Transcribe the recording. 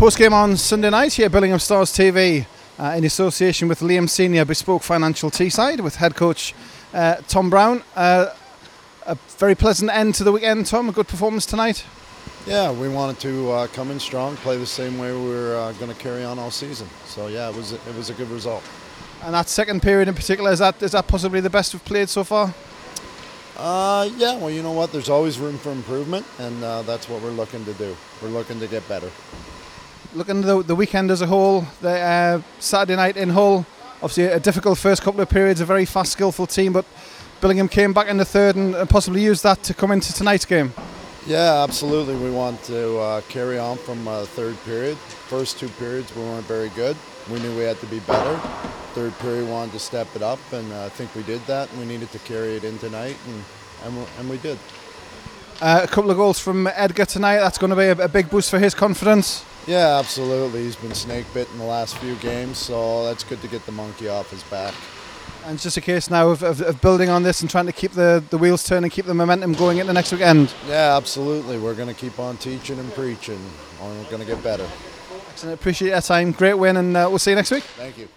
Post game on Sunday night here, at Billingham Stars TV, uh, in association with Liam Senior Bespoke Financial Teesside with head coach uh, Tom Brown. Uh, a very pleasant end to the weekend, Tom. A good performance tonight. Yeah, we wanted to uh, come in strong, play the same way we were uh, going to carry on all season. So yeah, it was it was a good result. And that second period in particular, is that is that possibly the best we've played so far? Uh, yeah, well, you know what? There's always room for improvement, and uh, that's what we're looking to do. We're looking to get better. Looking at the, the weekend as a whole, the uh, Saturday night in Hull, obviously a difficult first couple of periods, a very fast, skillful team, but Billingham came back in the third and, and possibly used that to come into tonight's game. Yeah, absolutely. We want to uh, carry on from uh, third period. First two periods we weren't very good. We knew we had to be better. Third period we wanted to step it up, and uh, I think we did that. And we needed to carry it in tonight, and and we, and we did. Uh, a couple of goals from Edgar tonight. That's going to be a, a big boost for his confidence. Yeah, absolutely. He's been snake bit in the last few games, so that's good to get the monkey off his back. And it's just a case now of, of, of building on this and trying to keep the, the wheels turning, keep the momentum going into next weekend. Yeah, absolutely. We're going to keep on teaching and preaching, and we're going to get better. Excellent. Appreciate your time. Great win, and uh, we'll see you next week. Thank you.